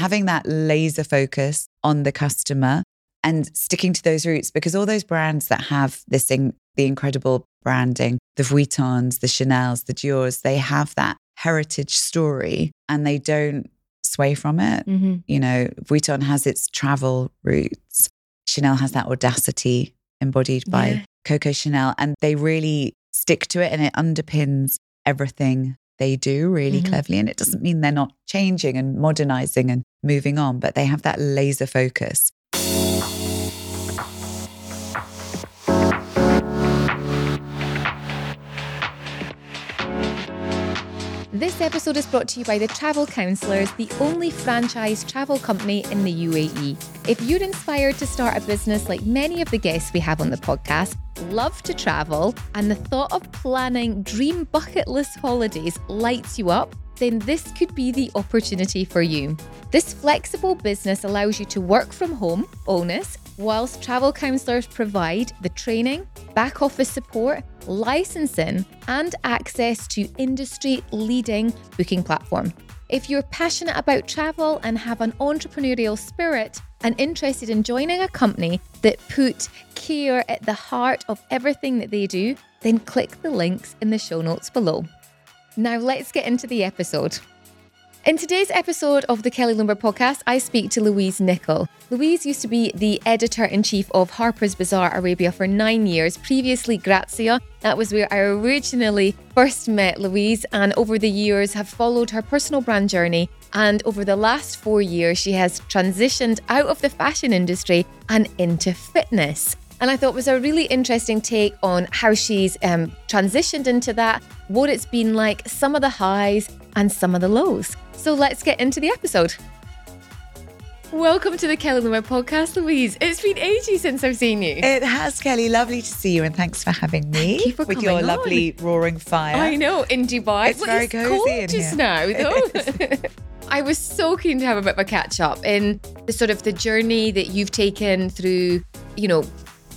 having that laser focus on the customer and sticking to those roots because all those brands that have this in, the incredible branding, the Vuittons, the Chanel's, the Dior's, they have that heritage story and they don't sway from it. Mm-hmm. You know, Vuitton has its travel roots. Chanel has that audacity embodied by Yeah. Coco Chanel and they really stick to it and it underpins everything they do really Mhm. cleverly. And it doesn't mean they're not changing and modernizing and moving on, but they have that laser focus. This episode is brought to you by the Travel Counsellors, the only franchise travel company in the UAE. If you're inspired to start a business like many of the guests we have on the podcast, love to travel, and the thought of planning dream bucket list holidays lights you up, then this could be the opportunity for you. This flexible business allows you to work from home, onus, whilst travel counsellors provide the training, back office support, licensing, and access to industry leading booking platform. If you're passionate about travel and have an entrepreneurial spirit and interested in joining a company that put care at the heart of everything that they do, then click the links in the show notes below. Now let's get into the episode. In today's episode of the Kelly Lumber podcast, I speak to Louise Nichol. Louise used to be the editor in chief of Harper's Bazaar Arabia for nine years, previously Grazia. That was where I originally first met Louise, and over the years have followed her personal brand journey. And over the last four years, she has transitioned out of the fashion industry and into fitness. And I thought it was a really interesting take on how she's um, transitioned into that, what it's been like, some of the highs and some of the lows. So let's get into the episode. Welcome to the Kelly Lumber podcast, Louise. It's been ages since I've seen you. It has, Kelly. Lovely to see you and thanks for having me Thank you for with your on. lovely roaring fire. I know, in Dubai. It's But very it's cozy cold in just here. now, though. I was so keen to have a bit of a catch up in the sort of the journey that you've taken through, you know,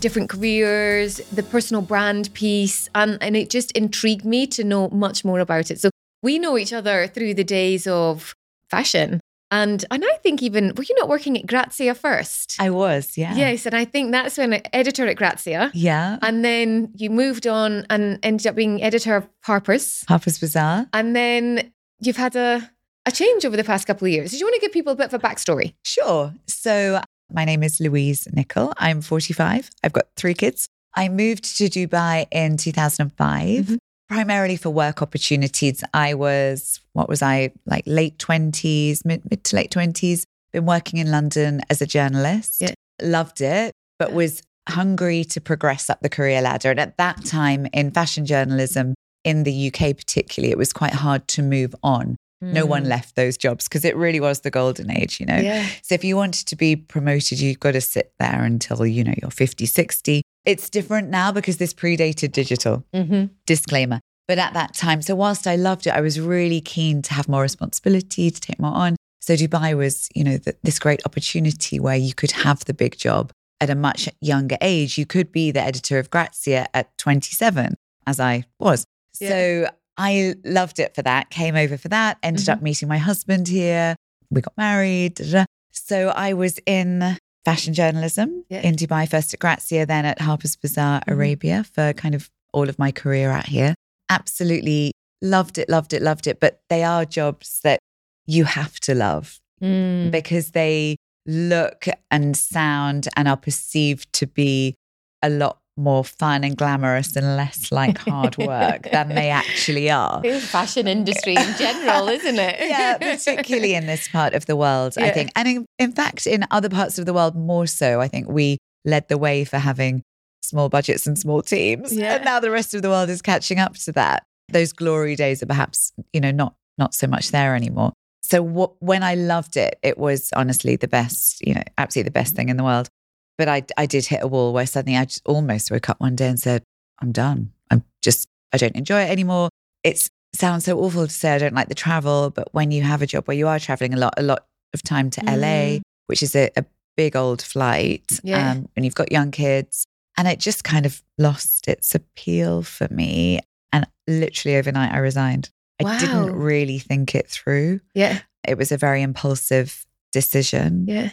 different careers, the personal brand piece, and, and it just intrigued me to know much more about it. So we know each other through the days of fashion. And and I think even were you not working at Grazia first? I was, yeah. Yes, and I think that's when editor at Grazia. Yeah. And then you moved on and ended up being editor of Harper's. Harper's Bazaar. And then you've had a, a change over the past couple of years. Did you want to give people a bit of a backstory? Sure. So my name is Louise Nichol. I'm 45. I've got three kids. I moved to Dubai in 2005, Mhm. primarily for work opportunities. I was, what was I, like late 20s, mid, mid to late 20s, been working in London as a journalist. Yeah. Loved it, but was hungry to progress up the career ladder. And at that time in fashion journalism, in the UK particularly, it was quite hard to move on. No one left those jobs because it really was the golden age, you know. Mm. Yeah. So if you wanted to be promoted, you've got to sit there until, you know, you're 50, 60. It's different now because this predated digital Mm-hmm. disclaimer. But at that time, so whilst I loved it, I was really keen to have more responsibility, to take more on. So Dubai was, you know, th this great opportunity where you could have the big job at a much younger age. You could be the editor of Grazia at 27, as I was. Yeah. So I loved it for that, came over for that, ended Mhm. up meeting my husband here. We got married. da, da. So I was in fashion journalism Yeah. in Dubai, first at Grazia, then at Harper's Bazaar Mhm. Arabia for kind of all of my career out here. Absolutely loved it, loved it, loved it. But they are jobs that you have to love Mm. because they look and sound and are perceived to be a lot more fun and glamorous and less like hard work than they actually are. It's fashion industry in general, isn't it? yeah, particularly in this part of the world, I think. And in, in fact, in other parts of the world, more so, I think we led the way for having small budgets and small teams. Yeah. And now the rest of the world is catching up to that. Those glory days are perhaps, you know, not not so much there anymore. So what, when I loved it, it was honestly the best, you know, absolutely the best thing in the world. But I, I did hit a wall where suddenly I just almost woke up one day and said, I'm done. I'm just, I don't enjoy it anymore. It sounds so awful to say I don't like the travel, but when you have a job where you are traveling a lot, a lot of time to LA, Mm. which is a, a big old flight, Yeah. um, and you've got young kids, and it just kind of lost its appeal for me. And literally overnight, I resigned. I Wow. didn't really think it through. Yeah. It was a very impulsive decision Yeah.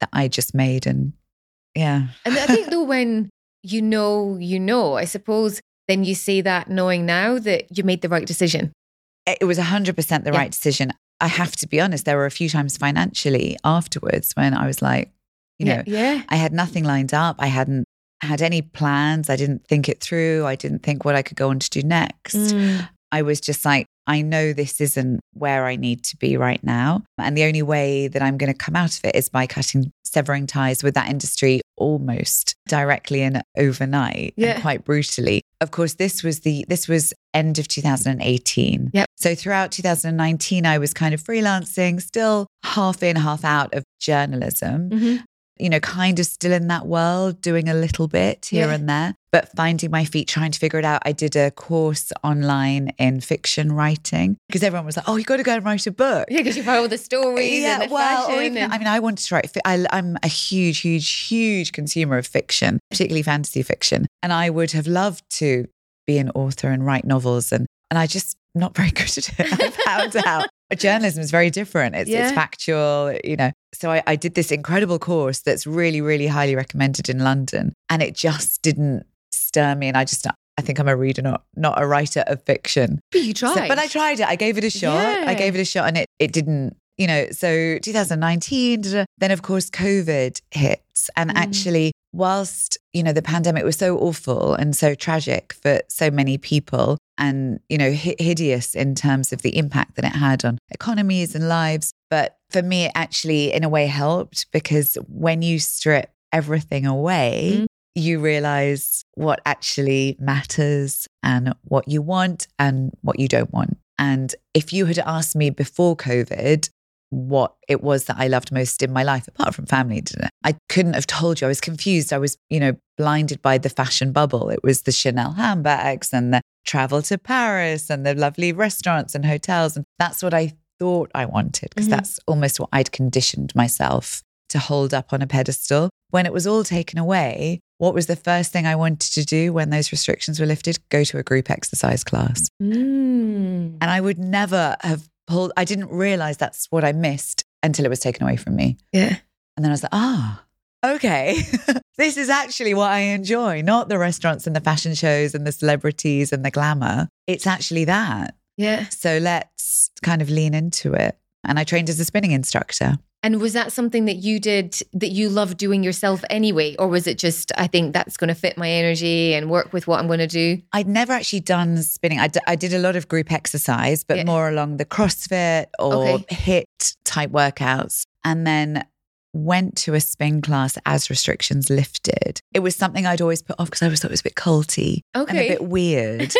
that I just made. And yeah. And I think though when you know, you know, I suppose then you say that knowing now that you made the right decision. it was 100% the Yeah. right decision. I have to be honest, there were a few times financially afterwards when I was like, you know, yeah. I had nothing lined up. I hadn't had any plans. I didn't think it through. I didn't think what I could go on to do next. Mm. I was just like, I know this isn't where I need to be right now. And the only way that I'm going to come out of it is by cutting, severing ties with that industry almost directly and overnight Yeah. and quite brutally. Of course, this was the, this was end of 2018. Yep. So throughout 2019, I was kind of freelancing, still half in, half out of journalism Mhm. You know, kind of still in that world, doing a little bit here Yeah. and there, but finding my feet, trying to figure it out. I did a course online in fiction writing because everyone was like, oh, you got to go and write a book. Yeah, because you follow the stories and the well, fashion. even, and- I mean, I wanted to write. I, I'm a huge, huge, huge consumer of fiction, particularly fantasy fiction, and I would have loved to be an author and write novels, and and I just not very good at it. I found out journalism is very different. It's Yeah. it's factual, you know. So I, I did this incredible course that's really, really highly recommended in London, and it just didn't stir me. And I just, I think I'm a reader, not not a writer of fiction. but you So- tried. but I tried it. I gave it a shot. Yeah. I gave it a shot and it, it didn't, you know, so 2019, then of course COVID hits. And Mm. actually, whilst, you know, the pandemic was so awful and so tragic for so many people and, you know, hi- hideous in terms of the impact that it had on economies and lives. But for me, it actually, in a way, helped because when you strip everything away, Mm. you realize what actually matters and what you want and what you don't want. And if you had asked me before COVID what it was that I loved most in my life, apart from family dinner, I couldn't have told you. I was confused. I was, you know, blinded by the fashion bubble. It was the Chanel handbags and the travel to Paris and the lovely restaurants and hotels. And that's what I thought I wanted because Mhm. that's almost what I'd conditioned myself to hold up on a pedestal. When it was all taken away, what was the first thing I wanted to do when those restrictions were lifted? Go to a group exercise class. Mm. And I would never have pulled, I didn't realize that's what I missed until it was taken away from me. Yeah. And then I was like, ah, okay, this is actually what I enjoy, not the restaurants and the fashion shows and the celebrities and the glamour. It's actually that. Yeah. So let's kind of lean into it. And I trained as a spinning instructor. And was that something that you did that you love doing yourself anyway? Or was it just, I think that's going to fit my energy and work with what I'm going to do? I'd never actually done spinning. I, d- I did a lot of group exercise, but Yeah. more along the CrossFit or Okay. HIIT type workouts. And then went to a spin class as restrictions lifted. It was something I'd always put off because I always thought it was a bit culty okay. and a bit weird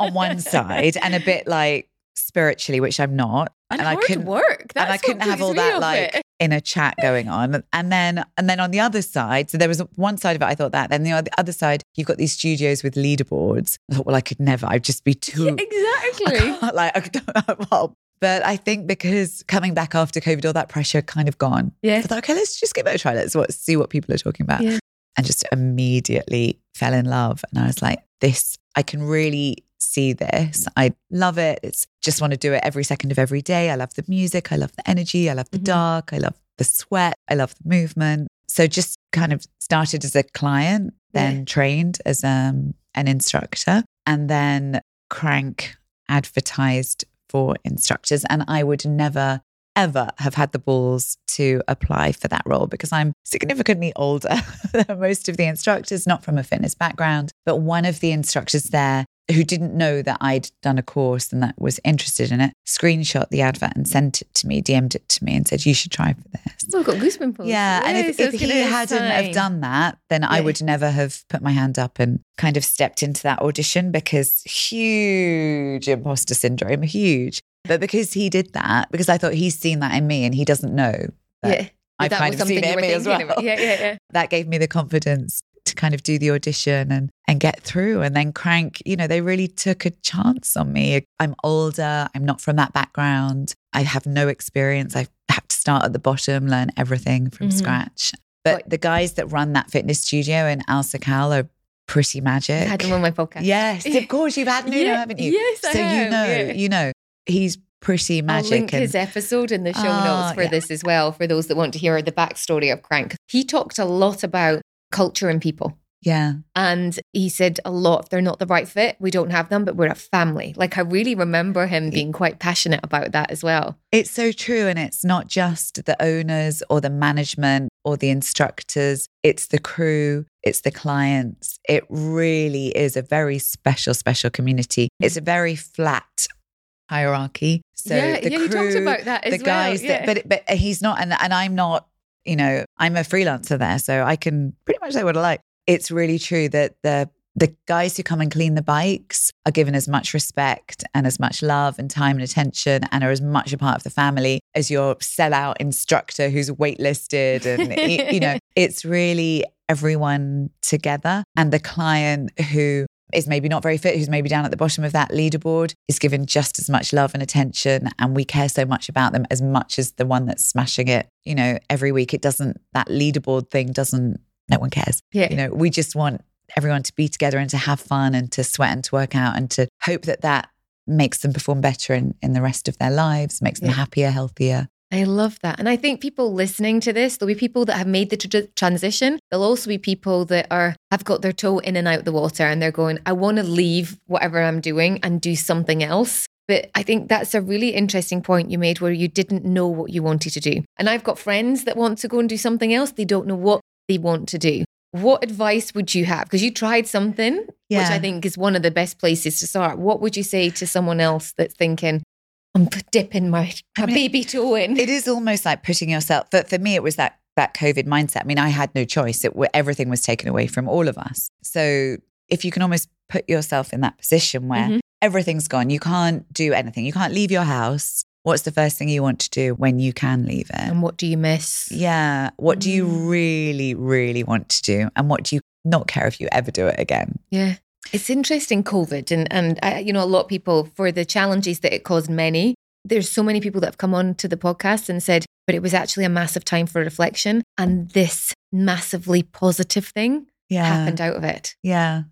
on one side and a bit like spiritually, which I'm not. And, and I couldn't- work. That's and I couldn't have all that like it. in a chat going on. And then and then on the other side, so there was one side of it I thought that. Then the other- side, you've got these studios with leaderboards. I thought, well, I could never. I'd just be too Yeah, I exactly. can't, like I don't well, but I think because coming back after COVID, all that pressure kind of gone. Yeah. I thought, okay, let's just give it a try. Let's what, see what people are talking about. Yeah. And just immediately fell in love. And I was like, this, I can really see this. I love it. It's just want to do it every second of every day. I love the music. I love the energy. I love the Mhm. dark. I love the sweat. I love the movement. So just kind of started as a client, then Yeah. trained as um, an instructor, and then Crank advertised for instructors. And I would never, ever have had the balls to apply for that role because I'm significantly older than most of the instructors, not from a fitness background. But one of the instructors there who didn't know that I'd done a course and that was interested in it screenshot the advert and sent it to me, DM'd it to me, and said, You should try for this. Oh, I've got goosebumps. Yeah, and if, I if he hadn't sign. have done that, then I would never have put my hand up and kind of stepped into that audition because huge imposter syndrome, huge. But because he did that, because I thought he's seen that in me and he doesn't know that yeah. I've kind of seen something it in me as well. Yeah, yeah, yeah. That gave me the confidence to kind of do the audition and and get through. And then Crank, you know, they really took a chance on me. I'm older. I'm not from that background. I have no experience. I have to start at the bottom, learn everything from Mhm. scratch. But the guys that run that fitness studio in Alserkal are pretty magic. I had them on my podcast. Yes, of course you've had Nuno, Yeah, haven't you? yes, I so you have, know, yeah. you know, he's pretty magic. I'll link and- his episode in the show Oh, notes for yeah. this as well, for those that want to hear the backstory of Crank. He talked a lot about culture and people. yeah. And he said a lot, if they're not the right fit, we don't have them, but we're a family. Like I really remember him being quite passionate about that as well. It's so true. And it's not just the owners or the management or the instructors, it's the crew, it's the clients. It really is a very special, special community. It's a very flat hierarchy. So yeah, the yeah, crew, he talked about that as the guys well. that, but but he's not, and and I'm not. You know, I'm a freelancer there, so I can pretty much say what I like. It's really true that the the guys who come and clean the bikes are given as much respect and as much love and time and attention and are as much a part of the family as your sellout instructor who's waitlisted and you know it's really everyone together and the client who is maybe not very fit, who's maybe down at the bottom of that leaderboard, is given just as much love and attention. And we care so much about them as much as the one that's smashing it, you know, every week. It doesn't, that leaderboard thing doesn't, no one cares. Yeah. You know, we just want everyone to be together and to have fun and to sweat and to work out and to hope that that makes them perform better in, in the rest of their lives, makes them Yeah. happier, healthier. I love that. And I think people listening to this, there'll be people that have made the tr- transition. There'll also be people that are have got their toe in and out the water and they're going, I want to leave whatever I'm doing and do something else. But I think that's a really interesting point you made where you didn't know what you wanted to do. And I've got friends that want to go and do something else. They don't know what they want to do. What advice would you have? Because you tried something, which I think is one of the best places to start. What would you say to someone else that's thinking, I'm dipping my, my I mean, baby toe in? It is almost like putting yourself. But for me, it was that that COVID mindset. I mean, I had no choice. It everything was taken away from all of us. So if you can almost put yourself in that position where Mhm. everything's gone, you can't do anything. You can't leave your house. What's the first thing you want to do when you can leave it? And what do you miss? Yeah. What do you Mm. really, really want to do? And what do you not care if you ever do it again? Yeah. It's interesting, COVID, and and I, you know a lot of people for the challenges that it caused many. There's so many people that have come on to the podcast and said, but it was actually a massive time for reflection, and this massively positive thing Yeah. happened out of it, Yeah.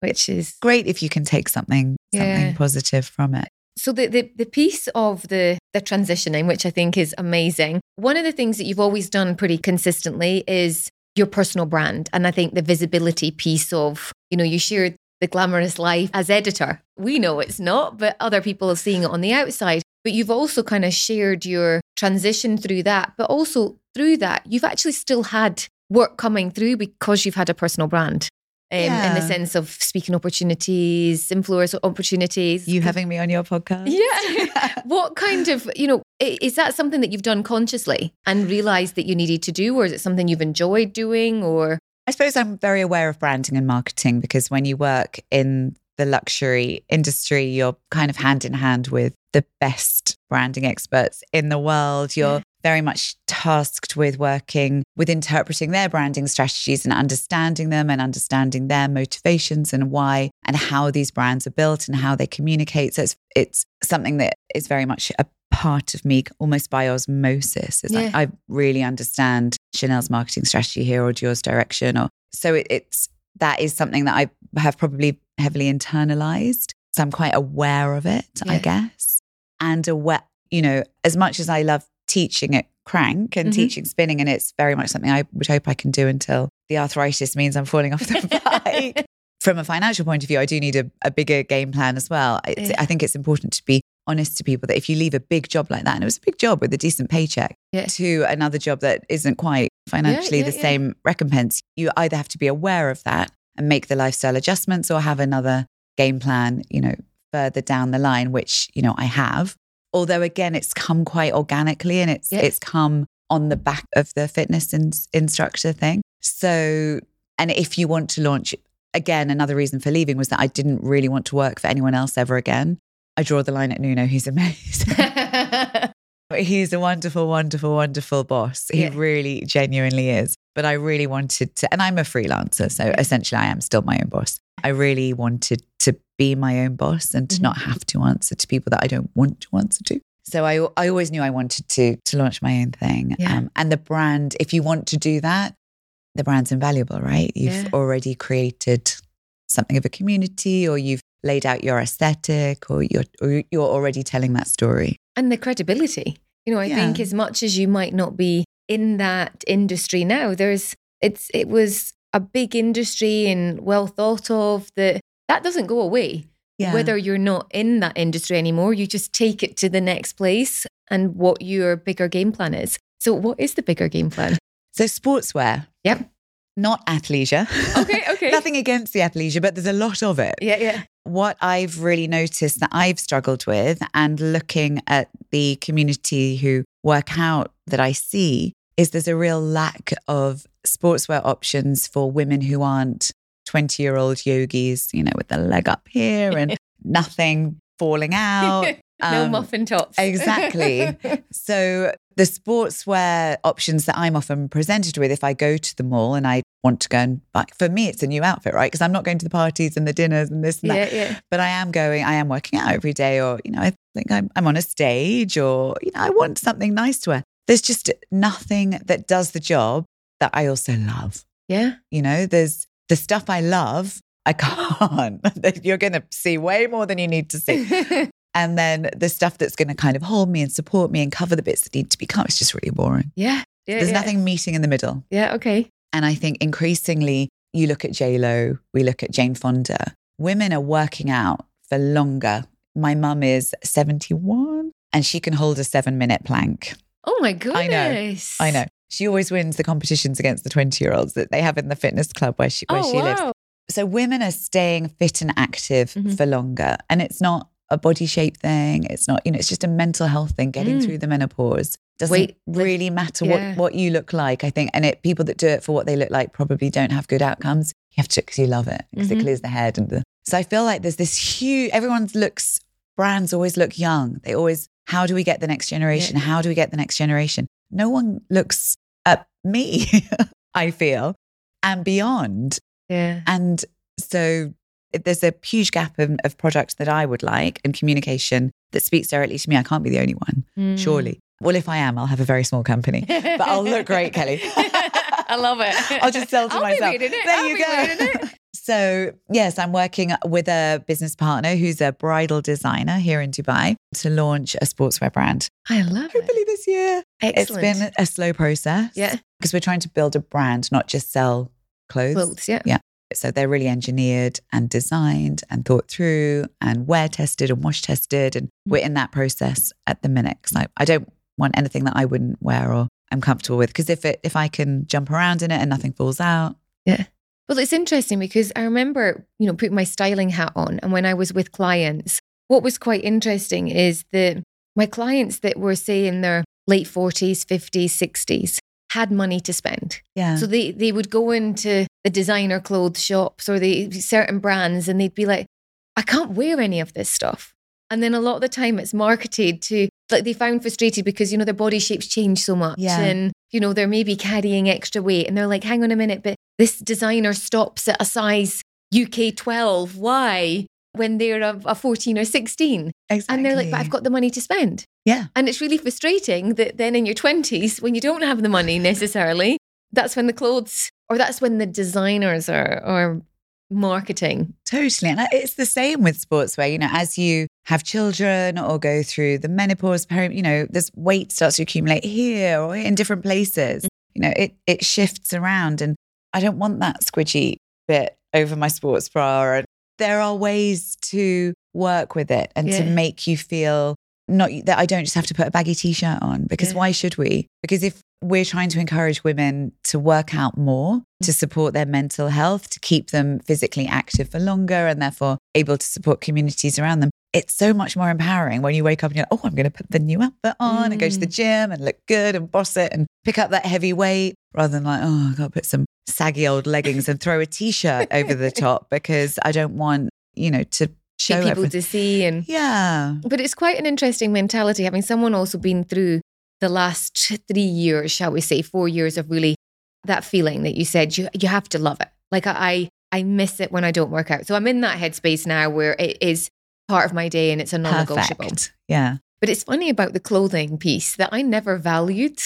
which is Great if you can take something something Yeah. positive from it. so the, the the piece of the the transitioning, which I think is amazing. One of the things that you've always done pretty consistently is your personal brand, and I think the visibility piece of you know you shared the glamorous life as editor. We know it's not, but other people are seeing it on the outside. But you've also kind of shared your transition through that, but also through that you've actually still had work coming through because you've had a personal brand. Um, In the sense of speaking opportunities, influencer opportunities. You having me on your podcast? Yeah. what kind of, you know, is that something that you've done consciously and realized that you needed to do? Or is it something you've enjoyed doing? Or, I suppose I'm very aware of branding and marketing because when you work in the luxury industry, you're kind of hand in hand with the best branding experts in the world. You're very much tasked with working with interpreting their branding strategies and understanding them and understanding their motivations and why and how these brands are built and how they communicate. So it's it's something that is very much a part of me almost by osmosis. It's like I really understand Chanel's marketing strategy here or Dior's direction or so it, it's that is something that I have probably heavily internalized. So I'm quite aware of it, I guess. And aware, you know, as much as I love teaching at Crank and Mhm. teaching spinning, and it's very much something I would hope I can do until the arthritis means I'm falling off the bike. From a financial point of view, I do need a, a bigger game plan as well. It's, Yeah. I think it's important to be honest to people that if you leave a big job like that, and it was a big job with a decent paycheck, Yeah. to another job that isn't quite financially yeah, the yeah. same recompense, you either have to be aware of that and make the lifestyle adjustments or have another game plan, you know, further down the line, which, you know, I have. Although again, it's come quite organically and it's it's come on the back of the fitness in, instructor thing. So, and if you want to launch again, another reason for leaving was that I didn't really want to work for anyone else ever again. I draw the line at Nuno. He's amazing. He's a wonderful, wonderful, wonderful boss. He Yeah. really genuinely is. But I really wanted to, and I'm a freelancer. So essentially, I am still my own boss. I really wanted to be my own boss and to Mhm. not have to answer to people that I don't want to answer to. So I, I always knew I wanted to to launch my own thing. Yeah. Um, and the brand, if you want to do that, the brand's invaluable, right? You've Yeah. already created something of a community or you've laid out your aesthetic or you're, or you're already telling that story. And the credibility. You know, I Yeah. think as much as you might not be in that industry now, there's it's it was a big industry and well thought of that that doesn't go away. Yeah. Whether you're not in that industry anymore, you just take it to the next place and what your bigger game plan is. So what is the bigger game plan? so sportswear, Yep. Not athleisure. Okay, okay. Nothing against the athleisure, but there's a lot of it. Yeah, yeah. what I've really noticed that I've struggled with and looking at the community who work out that I see is there's a real lack of sportswear options for women who aren't 20 year old yogis, you know, with the leg up here and nothing falling out. no Um, muffin tops. exactly. So the sportswear options that I'm often presented with, if I go to the mall and I want to go and buy, for me, it's a new outfit, right? Because I'm not going to the parties and the dinners and this and that. yeah, yeah. But I am going, I am working out every day, or, you know, I think I'm, I'm on a stage, or, you know, I want something nice to wear. There's just nothing that does the job that I also love. Yeah. You know, there's the stuff I love, I can't. You're going to see way more than you need to see. And then the stuff that's going to kind of hold me and support me and cover the bits that need to be covered is just really boring. yeah. Yeah. There's yeah. nothing meeting in the middle. Yeah, okay. And I think increasingly, you look at J Lo, we look at Jane Fonda. Women are working out for longer. My mum is 71 and she can hold a seven minute plank. Oh my goodness. I know. I know. She always wins the competitions against the 20 year olds that they have in the fitness club where she, where oh, she lives. So women are staying fit and active Mhm. for longer. And it's not a body shape thing. It's not, you know, it's just a mental health thing, getting Mm. through the menopause. Doesn't Wait, really matter yeah. what, what you look like, I think. And it people that do it for what they look like probably don't have good outcomes. You have to because you love it, because Mhm. it clears the head. And the, so I feel like there's this huge, everyone looks, brands always look young. They always, how do we get the next generation? How do we get the next generation? No one looks at me, I feel, and beyond. Yeah. And so there's a huge gap of, of product that I would like and communication that speaks directly to me. I can't be the only one, Mm. surely. Well, if I am, I'll have a very small company. But I'll look great, Kelly. I love it. I'll just sell to I'll myself. There I'll you go. So, yes, I'm working with a business partner who's a bridal designer here in Dubai to launch a sportswear brand. I love it. Hopefully this year. Excellent. It's been a slow process. Yeah. Because we're trying to build a brand, not just sell clothes. Clothes, yeah. Yeah. So they're really engineered and designed and thought through and wear tested and wash tested. And mm. we're in that process at the minute. Because I, I don't want anything that I wouldn't wear or I'm comfortable with. Because if it if I can jump around in it and nothing falls out, Yeah. Well, it's interesting because I remember, you know, putting my styling hat on. And when I was with clients, what was quite interesting is that my clients that were, say, in their late 40s, 50s, 60s had money to spend. yeah. So they, they would go into the designer clothes shops or the certain brands and they'd be like, I can't wear any of this stuff. And then a lot of the time it's marketed to like they found frustrated because, you know, their body shapes change so much. Yeah. And, you know, they're maybe carrying extra weight and they're like, hang on a minute, but this designer stops at a size UK 12. Why? When they're a, a 14 or 16. exactly. And they're like, but I've got the money to spend. yeah. And it's really frustrating that then in your 20s, when you don't have the money necessarily, that's when the clothes or that's when the designers are, are marketing. Totally. And it's the same with sportswear. You know, as you have children or go through the menopause, you know, this weight starts to accumulate here or in different places. Mm. You know, it it shifts around. And I don't want that squidgy bit over my sports bra. And there are ways to work with it and to make you feel not that I don't just have to put a baggy t-shirt on because Yeah. why should we? Because if we're trying to encourage women to work out more to mm. support their mental health, to keep them physically active for longer and therefore able to support communities around them. It's so much more empowering when you wake up and you're like, oh, I'm going to put the new outfit on and go to the mm. gym and look good and boss it and pick up that heavy weight rather than like, oh, I've got to put some saggy old leggings and throw a t shirt over the top because I don't want, you know, to show people everything. to see and Yeah. but it's quite an interesting mentality having someone also been through the last three years shall we say four years of really that feeling that you said you, you have to love it like I, I miss it when i don't work out so i'm in that headspace now where it is part of my day and it's a non-negotiable Perfect. Yeah. but it's funny about the clothing piece that i never valued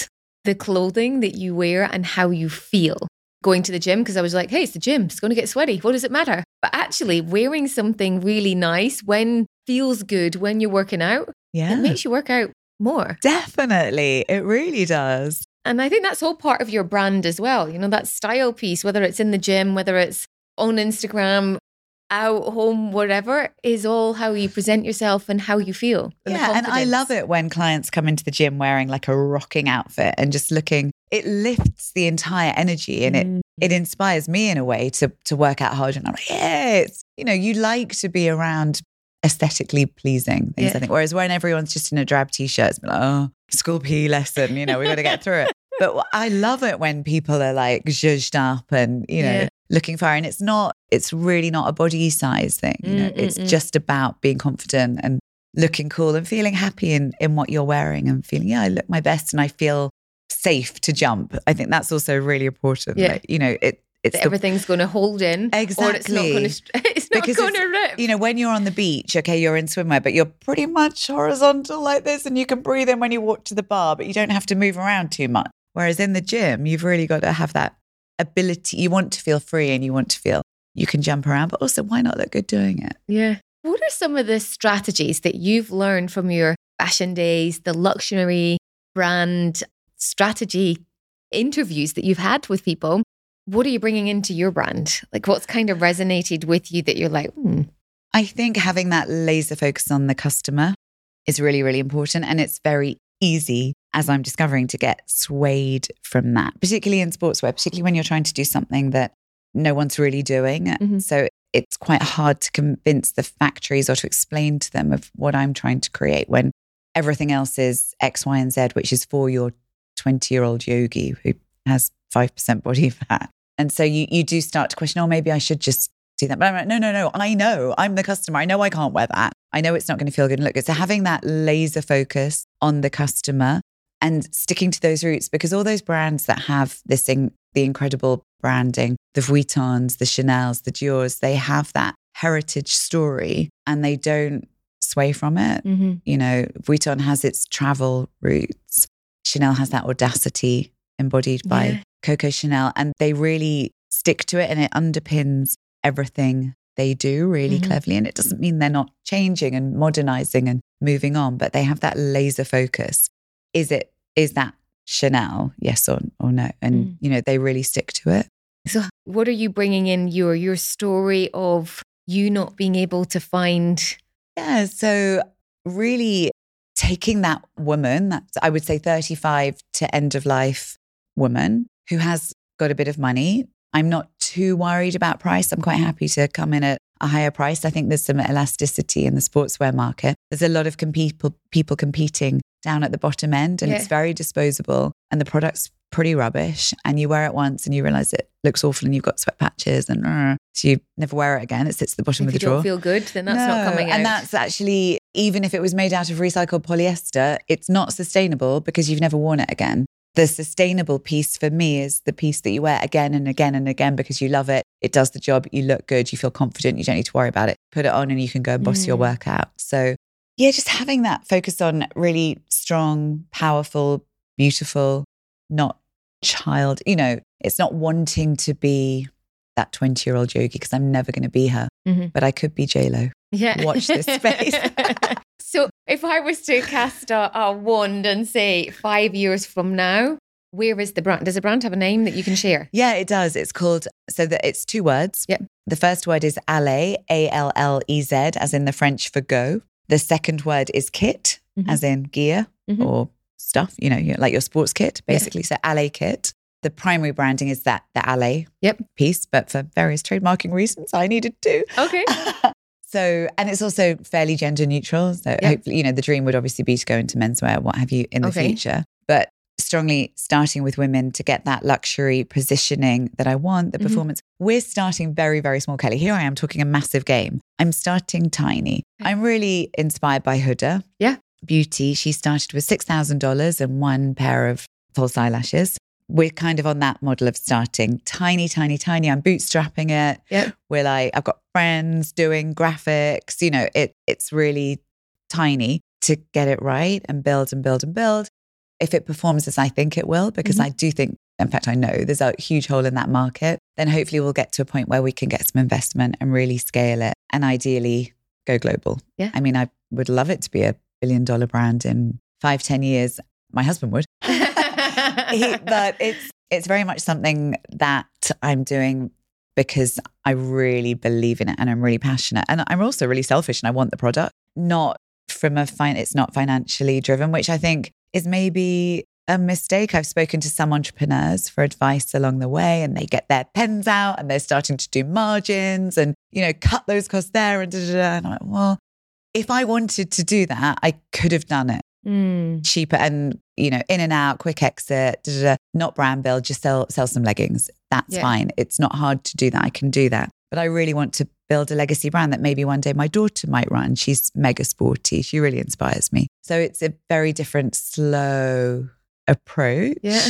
the clothing that you wear and how you feel going to the gym because I was like, hey, it's the gym. It's going to get sweaty. What does it matter? But actually, wearing something really nice when feels good when you're working out, Yeah. it makes you work out more. Definitely. It really does. And I think that's all part of your brand as well. You know, that style piece, whether it's in the gym, whether it's on Instagram, out, home, whatever, is all how you present yourself and how you feel. and yeah. And I love it when clients come into the gym wearing like a rocking outfit and just looking, it lifts the entire energy and it Mm. it inspires me in a way to to work out hard. And I'm like, yeah, it's you know, you like to be around aesthetically pleasing things, Yeah. I think. Whereas when everyone's just in a drab t-shirt, it's like, oh, school PE lesson, you know, we got to get through it. But I love it when people are like zhuzhed up and, you know, Yeah. Looking fire. And it's not, it's really not a body size thing. You know, Mm, it's mm, just about being confident and looking cool and feeling happy in, in what you're wearing and feeling, yeah, I look my best and I feel safe to jump. I think that's also really important. Yeah. Like, you know, it it's the everything's going to hold in, or it's not Exactly. going to. It's not Because going to rip. you know, when you're on the beach, okay, you're in swimwear, but you're pretty much horizontal like this and you can breathe in when you walk to the bar, but you don't have to move around too much. Whereas in the gym, you've really got to have that ability. You want to feel free and you want to feel you can jump around, but also why not look good doing it? Yeah. What are some of the strategies that you've learned from your fashion days, the luxury brand strategy interviews that you've had with people? What are you bringing into your brand? Like, what's kind of resonated with you that you're like, hmm, I think having that laser focus on the customer is really, really important. And it's very easy, as I'm discovering, to get swayed from that, particularly in sportswear, particularly when you're trying to do something that no one's really doing. Mhm. So it's quite hard to convince the factories or to explain to them of what I'm trying to create when everything else is X, Y, and Z, which is for your 20 year old yogi who has 5% body fat. And so you, you do start to question, oh, maybe I should just do that. But I'm like, no, no, no. I know I'm the customer. I know I can't wear that. I know it's not going to feel good and look good. So having that laser focus on the customer and sticking to those roots, because all those brands that have this in, the incredible branding, the Vuittons, the Chanel's, the Dior's, they have that heritage story and they don't sway from it. mm-hmm. You know, Vuitton has its travel roots. Chanel has that audacity embodied by Yeah. Coco Chanel, and they really stick to it and it underpins everything they do really Mhm. cleverly. And it doesn't mean they're not changing and modernizing and moving on, but they have that laser focus. Is it, is that Chanel? Yes or, or no? And, Mm. you know, they really stick to it. So, what are you bringing in your your story of you not being able to find? Yeah. So, really taking that woman, that's, I would say 35 to end of life woman who has got a bit of money. I'm not too worried about price. I'm quite happy to come in at a higher price. I think there's some elasticity in the sportswear market. There's a lot of com- people, people competing down at the bottom end, and Yeah. it's very disposable, and the product's pretty rubbish. And you wear it once and you realize it looks awful, and you've got sweat patches, and uh, so you never wear it again. It sits at the bottom If of the drawer. don't feel good, then that's not No, coming out. And that's actually, even if it was made out of recycled polyester, it's not sustainable because you've never worn it again. The sustainable piece for me is the piece that you wear again and again and again because you love it. It does the job. You look good. You feel confident. You don't need to worry about it. Put it on and you can go and boss your Mm. workout. So, yeah, just having that focus on really strong, powerful, beautiful, not child. You know, it's not wanting to be that 20 year old yogi because I'm never going to be her, Mhm. but I could be JLo. yeah. watch this space. so, if I was to cast a, a wand and say five years from now, where is the brand? Does the brand have a name that you can share? Yeah, it does. It's called so that it's two words. Yep. The first word is allez, A L L E Z, as in the French for go. The second word is kit, Mhm. as in gear Mhm. or stuff, you know, like your sports kit, Yeah. basically. So allez kit. The primary branding is that the allez Yep. piece, but for various trademarking reasons, I needed to. Okay. so, and it's also fairly gender neutral. So, Yeah. hopefully, you know, the dream would obviously be to go into menswear, what have you, in the Okay. future. But strongly starting with women to get that luxury positioning that I want, the Mhm. performance. We're starting very, very small, Kelly. Here I am talking a massive game. I'm starting tiny. Okay. I'm really inspired by Huda. Yeah. Beauty. She started with $6,000 and one pair of false eyelashes. We're kind of on that model of starting tiny, tiny, tiny. I'm bootstrapping it. Yep. We're like, I've got friends doing graphics. You know, it it's really tiny to get it right and build and build and build. If it performs as I think it will, because Mhm. I do think in fact, I know there's a huge hole in that market, then hopefully we'll get to a point where we can get some investment and really scale it and ideally go global. Yeah. I mean, I would love it to be a billion dollar brand in five, ten years. My husband would. he, but it's it's very much something that I'm doing because I really believe in it and I'm really passionate. And I'm also really selfish and I want the product, not from a fine, it's not financially driven, which I think is maybe a mistake. I've spoken to some entrepreneurs for advice along the way and they get their pens out and they're starting to do margins and, you know, cut those costs there and da, da, da. And I'm like, well, if I wanted to do that, I could have done it Mm. cheaper and you know in and out quick exit da, da, da. not brand build just sell sell some leggings that's Yeah. fine it's not hard to do that i can do that but i really want to build a legacy brand that maybe one day my daughter might run she's mega sporty she really inspires me so it's a very different slow approach Yeah.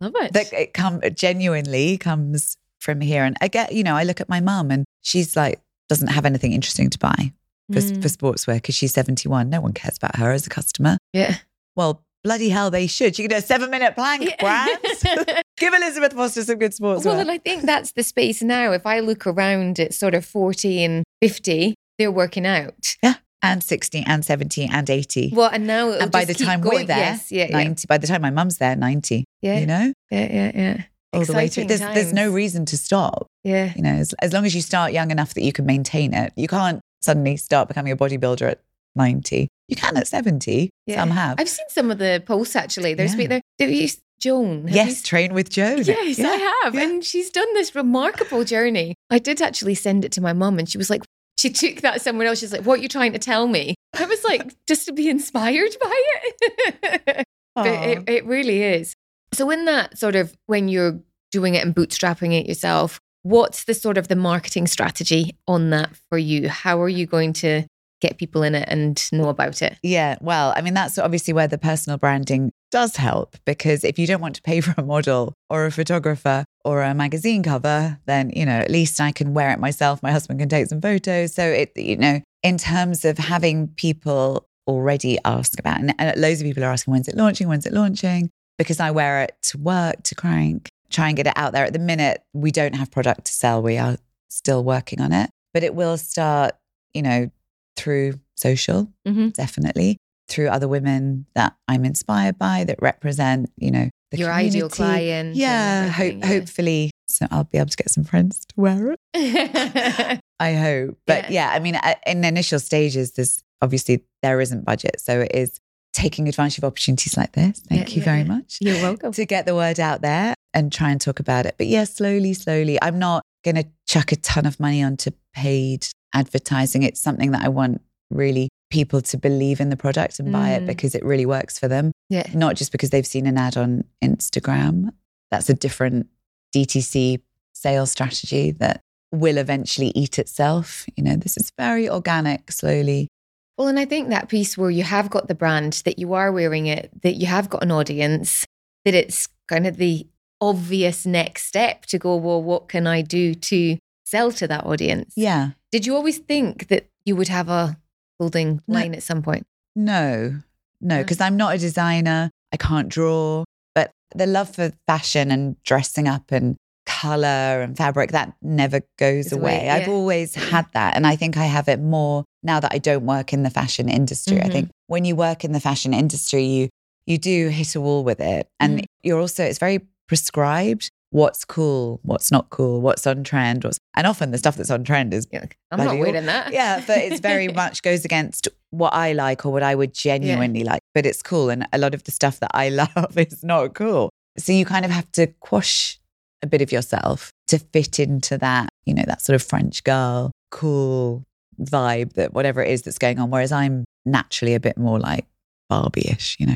Love it. that it come genuinely comes from here and i get you know i look at my mum and she's like doesn't have anything interesting to buy for, Mm. for sportswear because she's 71 no one cares about her as a customer yeah. well, bloody hell, they should. You can do a seven minute plank, brands. Give Elizabeth Foster some good sports. Well, and I think that's the space now. If I look around at sort of 40 and 50, they're working out. Yeah. And 60 and 70 and 80. Well, and now it'll and by the time going. we're there, yes, yeah, yeah, 90, by the time my mum's there, 90, yeah, you know, yeah, yeah, yeah. all the way through. There's, there's no reason to stop, Yeah. you know, as, as long as you start young enough that you can maintain it. You can't suddenly start becoming a bodybuilder at 90. You can at 70. Yeah. Some have. I've seen some of the posts actually. There's Yeah. been there. there is Joan. Yes, you train with Joan. Yes, Yeah. I have. yeah. And she's done this remarkable journey. I did actually send it to my mum, and she was like, she took that somewhere else. She's like, What are you trying to tell me? I was like, Just to be inspired by it. but it, it really is. So, in that sort of when you're doing it and bootstrapping it yourself, what's the sort of the marketing strategy on that for you? How are you going to get people in it and know about it? Yeah, well, I mean, that's obviously where the personal branding does help because if you don't want to pay for a model or a photographer or a magazine cover, then, you know, at least I can wear it myself. My husband can take some photos. So it, you know, in terms of having people already ask about, and, loads of people are asking, when's it launching? When's it launching? Because I wear it to work, to crank, try and get it out there. At the minute, we don't have product to sell. We are still working on it, but it will start, you know, through social Mhm. definitely through other women that I'm inspired by that represent, you know, the Your ideal client. Yeah, hope, everything, hopefully, so I'll be able to get some friends to wear it. I hope, but yeah, I mean, in initial stages, there's obviously there isn't budget, so it is taking advantage of opportunities like this. Thank Yeah, you yeah, very much You're welcome. to get the word out there and try and talk about it. But yeah, slowly, slowly. I'm not going to chuck a ton of money onto paid advertising. It's something that I want really people to believe in the product and buy Mm. it because it really works for them, Yeah. not just because they've seen an ad on Instagram. That's a different DTC sales strategy that will eventually eat itself. You know, this is very organic, slowly. Well, and I think that piece where you have got the brand, that you are wearing it, that you have got an audience, that it's kind of the obvious next step to go, well, what can I do to sell to that audience? Yeah. Did you always think that you would have a clothing No. line at some point? No, no, because I'm not a designer. I can't draw, but the love for fashion and dressing up and color and fabric that never goes away. away, I've always had that. And I think I have it more now that I don't work in the fashion industry. I Mhm. think when you work in the fashion industry, you you do hit a wall with it. And Mhm. you're also it's very prescribed what's cool, what's not cool, what's on trend, what's and often the stuff that's on trend is like, I'm not wearing that. yeah, but it's very much goes against what I like or what I would genuinely like. But it's cool. And a lot of the stuff that I love is not cool. So you kind of have to quash a bit of yourself to fit into that, you know, that sort of French girl, cool vibe that whatever it is that's going on. Whereas I'm naturally a bit more like Barbie ish, you know.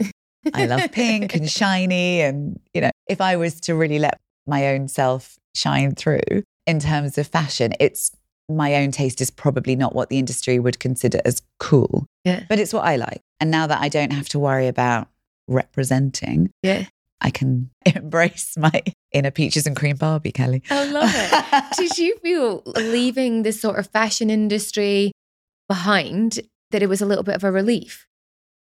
I love pink and shiny. And, you know, if I was to really let my own self shine through in terms of fashion, it's my own taste is probably not what the industry would consider as cool, Yeah. but it's what I like. And now that I don't have to worry about representing, Yeah. I can embrace my inner peaches and cream Barbie, Kelly. I love it. Did you feel leaving this sort of fashion industry behind that it was a little bit of a relief?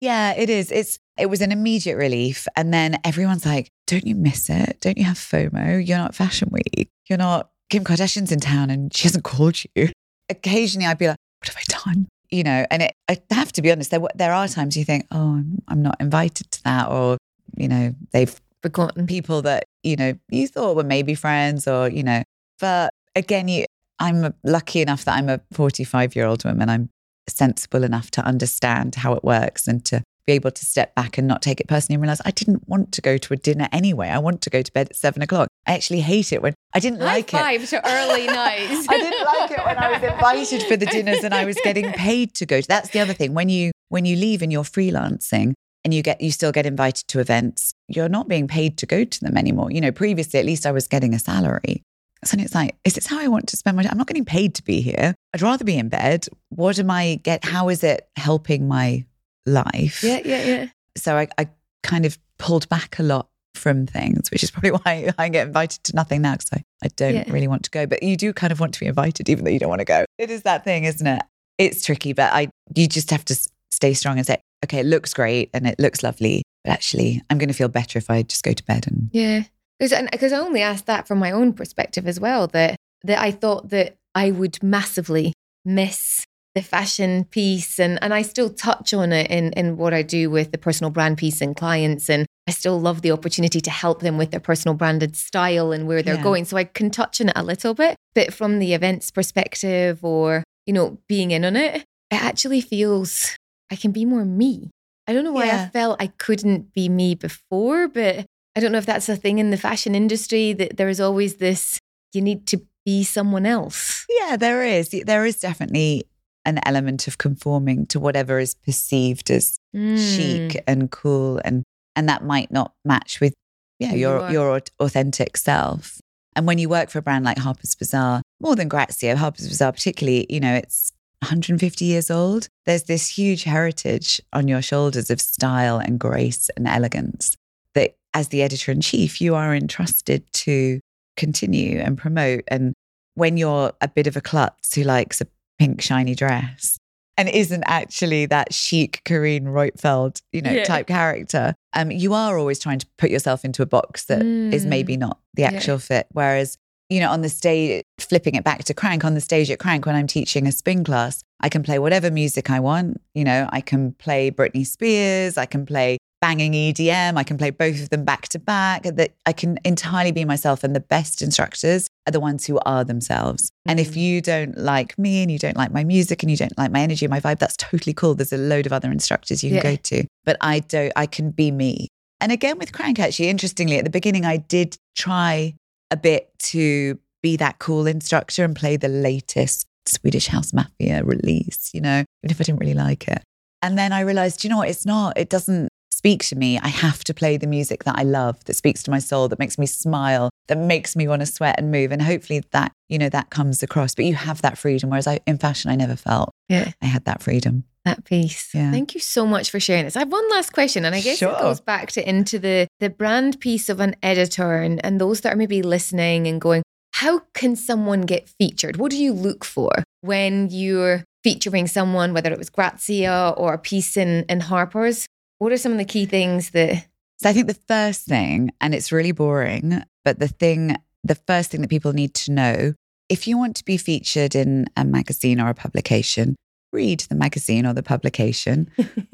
Yeah, it is. It's it was an immediate relief. And then everyone's like, don't you miss it? Don't you have FOMO? You're not Fashion Week. You're not Kim Kardashian's in town and she hasn't called you. Occasionally I'd be like, what have I done? You know, and it, I have to be honest, there, there are times you think, oh, I'm, I'm not invited to that. Or, you know, they've Forgotten. people that, you know, you thought were maybe friends or, you know, but again, you, I'm lucky enough that I'm a 45 year old woman. I'm sensible enough to understand how it works and to be able to step back and not take it personally and realize I didn't want to go to a dinner anyway. I want to go to bed at seven o'clock. I actually hate it when I didn't High like it. five to early nights. I didn't like it when I was invited for the dinners and I was getting paid to go. to That's the other thing. When you when you leave and you're freelancing and you get you still get invited to events, you're not being paid to go to them anymore. You know, previously at least I was getting a salary. So it's like, is this how I want to spend my time? I'm not getting paid to be here. I'd rather be in bed. What am I get? How is it helping my life? Yeah, yeah, yeah. So I, I kind of pulled back a lot from things, which is probably why I get invited to nothing now because I, I don't Yeah. really want to go. But you do kind of want to be invited, even though you don't want to go. It is that thing, isn't it? It's tricky, but I you just have to stay strong and say, okay, it looks great and it looks lovely, but actually, I'm going to feel better if I just go to bed and Yeah, because I only asked that from my own perspective as well. That that I thought that I would massively miss the fashion piece, and and I still touch on it in in what I do with the personal brand piece and clients, and I still love the opportunity to help them with their personal branded style and where they're Yeah. going. So I can touch on it a little bit, but from the events perspective, or you know, being in on it, it actually feels I can be more me. I don't know why I felt I couldn't be me before, but I don't know if that's a thing in the fashion industry that there is always this you need to be someone else. Yeah, there is. There is definitely an element of conforming to whatever is perceived as Mm. chic and cool and and that might not match with yeah, your your authentic self. And when you work for a brand like Harper's Bazaar, more than Grazia, Harper's Bazaar particularly, you know, it's 150 years old. There's this huge heritage on your shoulders of style and grace and elegance that as the editor in chief, you are entrusted to continue and promote. And when you're a bit of a klutz who likes a pink shiny dress and isn't actually that chic Carine Roitfeld, you know, Yeah. type character, um, you are always trying to put yourself into a box that is Mm. maybe not the Yeah. actual fit. Whereas, you know, on the stage, flipping it back to Crank, on the stage at Crank, when I'm teaching a spin class, I can play whatever music I want. You know, I can play Britney Spears, I can play banging EDM, I can play both of them back to back. That I can entirely be myself, and the best instructors are the ones who are themselves. And if Mm. you don't like me and you don't like my music and you don't like my energy and my vibe, that's totally cool. There's a load of other instructors you can Yeah. go to, but I don't. I can be me. And again, with Crank, actually, interestingly, at the beginning, I did try a bit to be that cool instructor and play the latest Swedish House Mafia release, you know, even if I didn't really like it. And then I realized, you know what, it's not, it doesn't speak to me. I have to play the music that I love, that speaks to my soul, that makes me smile, that makes me want to sweat and move. And hopefully that, you know, that comes across. But you have that freedom. Whereas I, in fashion, I never felt Yeah, I had that freedom. that piece. Yeah. Thank you so much for sharing this. I have one last question, and I guess Sure. it goes back to into the the brand piece of an editor and, and those that are maybe listening and going, how can someone get featured? What do you look for when you're featuring someone, whether it was Grazia or a piece in, in Harper's? What are some of the key things that So I think the first thing, and it's really boring, but the thing, the first thing that people need to know if you want to be featured in a magazine or a publication, read the magazine or the publication.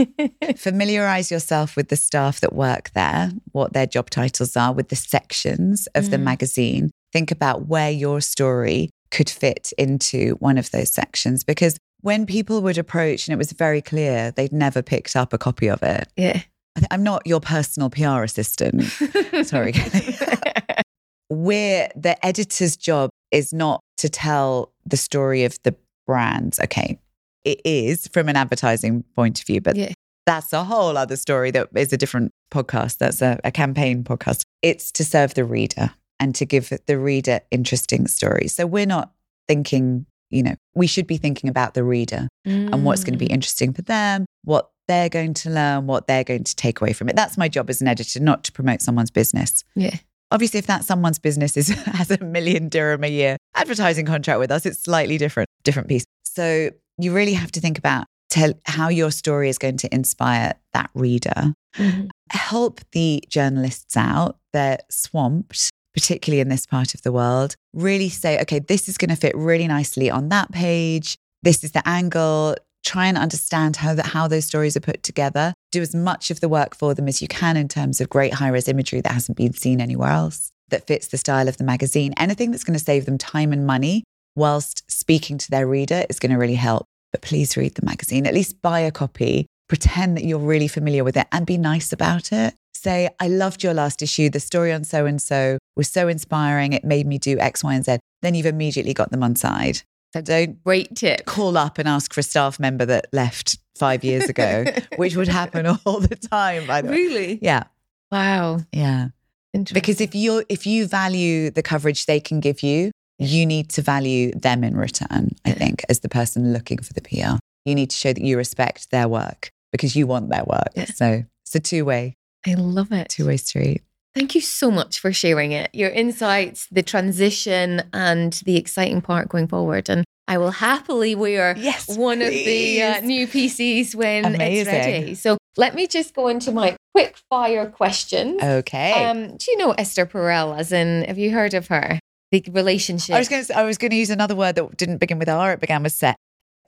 Familiarize yourself with the staff that work there, what their job titles are, with the sections of the Mm. magazine. Think about where your story could fit into one of those sections. Because when people would approach and it was very clear they'd never picked up a copy of it, Yeah. I'm not your personal PR assistant. Sorry. We're the editor's job is not to tell the story of the brands. Okay. It is from an advertising point of view, but Yeah. that's a whole other story that is a different podcast. That's a, a campaign podcast. It's to serve the reader and to give the reader interesting stories. So we're not thinking, you know, we should be thinking about the reader and what's going to be Mm. interesting for them, what they're going to learn, what they're going to take away from it. That's my job as an editor, not to promote someone's business. Yeah. Obviously, if that someone's business is has a million dirham a year advertising contract with us, it's slightly different, different piece. So you really have to think about tell how your story is going to inspire that reader. Mhm. Help the journalists out they're swamped, particularly in this part of the world, really say, okay, this is going to fit really nicely on that page. This is the angle. Try and understand how that how those stories are put together. Do as much of the work for them as you can in terms of great high res imagery that hasn't been seen anywhere else, that fits the style of the magazine. Anything that's going to save them time and money whilst speaking to their reader is going to really help. But please read the magazine, at least buy a copy, pretend that you're really familiar with it and be nice about it. Say, I loved your last issue. The story on so and so was so inspiring. It made me do X, Y, and Z. Then you've immediately got them on side. So don't Great tip. call up and ask for a staff member that left five years ago, which would happen all the time, by the way. Really? Yeah. Wow. Yeah. Interesting. Because if you if you value the coverage they can give you, you need to value them in return, I think, as the person looking for the PR. You need to show that you respect their work because you want their work. Yeah. So it's a two-way, I love it. two-way street. Thank you so much for sharing it, your insights, the transition, and the exciting part going forward. And I will happily wear Yes. one of the uh, new PCs when it's ready. So let me just go into my quick fire questions. Okay. Um, do you know Esther Perel? As in, have you heard of her? The relationship. I was going to I was going to use another word that didn't begin with R, it began with set.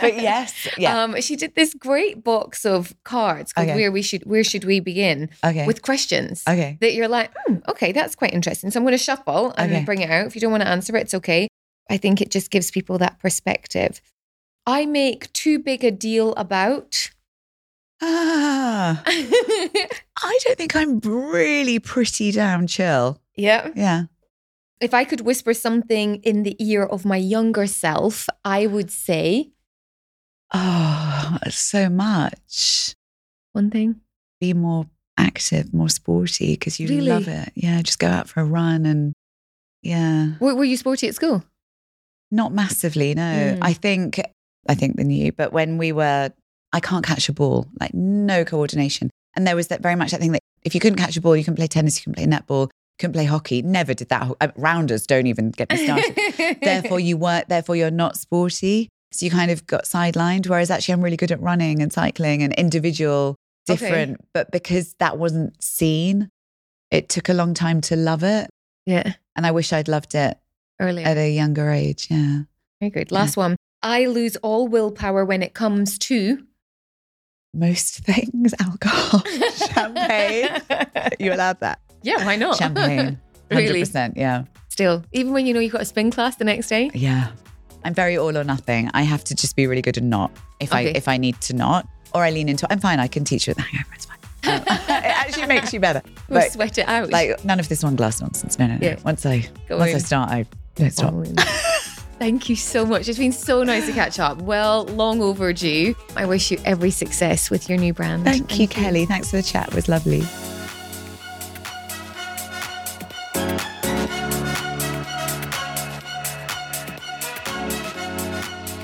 But yes, yeah. Um, she did this great box of cards called Okay. "Where We Should Where Should We Begin" okay. with questions. okay. that you're like, hmm, okay, that's quite interesting. So I'm going to shuffle and Okay. bring it out. If you don't want to answer it, it's okay. I think it just gives people that perspective. I make too big a deal about. Ah, I don't think I'm really pretty damn chill. yeah. Yeah. If I could whisper something in the ear of my younger self, I would say Oh, so much. one thing. Be more active, more sporty because you Really? love it. Yeah, just go out for a run and yeah, Were, were you sporty at school? not massively. No, Mm. I think I think the new, but when we were, I can't catch a ball, like no coordination, and there was that very much that thing that if you couldn't catch a ball, you couldn't play tennis, you couldn't play netball, you couldn't play hockey. Never did that. Uh, Rounders don't even get me started. therefore you weren't therefore you're not sporty so you kind of got sidelined whereas actually i'm really good at running and cycling and individual Okay. different but because that wasn't seen it took a long time to love it yeah, and i wish i'd loved it earlier. at a younger age yeah Very good. Last one. I lose all willpower when it comes to most things alcohol champagne you allowed that Yeah, why not? champagne 100% Really? yeah Still, even when you know you've got a spin class the next day. Yeah. I'm very all or nothing. I have to just be really good and not if I if I need to not. Or I lean into it. I'm fine. I can teach you the hangover. It's fine. Um, it actually makes you better. We'll But sweat it out. like none of this one glass nonsense. No, no, no. Yeah. Once I Go once I start, I don't stop. Thank you so much. It's been so nice to catch up. Well, long overdue. I wish you every success with your new brand. Thank you, Kelly. Thanks for the chat. It was lovely.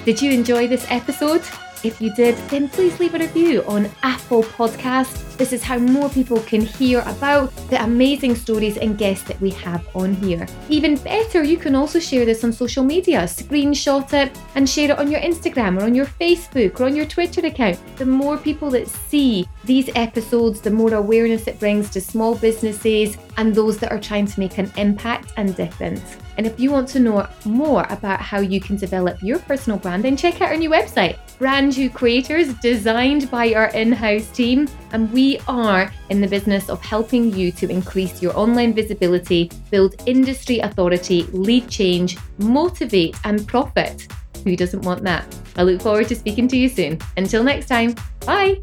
Did you enjoy this episode? If you did, then please leave a review on Apple Podcasts. This is how more people can hear about the amazing stories and guests that we have on here. Even better, you can also share this on social media, screenshot it and share it on your Instagram or on your Facebook or on your Twitter account. The more people that see these episodes, the more awareness it brings to small businesses and those that are trying to make an impact and difference. And if you want to know more about how you can develop your personal brand, then check out our new website, Brand New Creators, designed by our in house team. And we are in the business of helping you to increase your online visibility, build industry authority, lead change, motivate, and profit. Who doesn't want that? I look forward to speaking to you soon. Until next time, bye.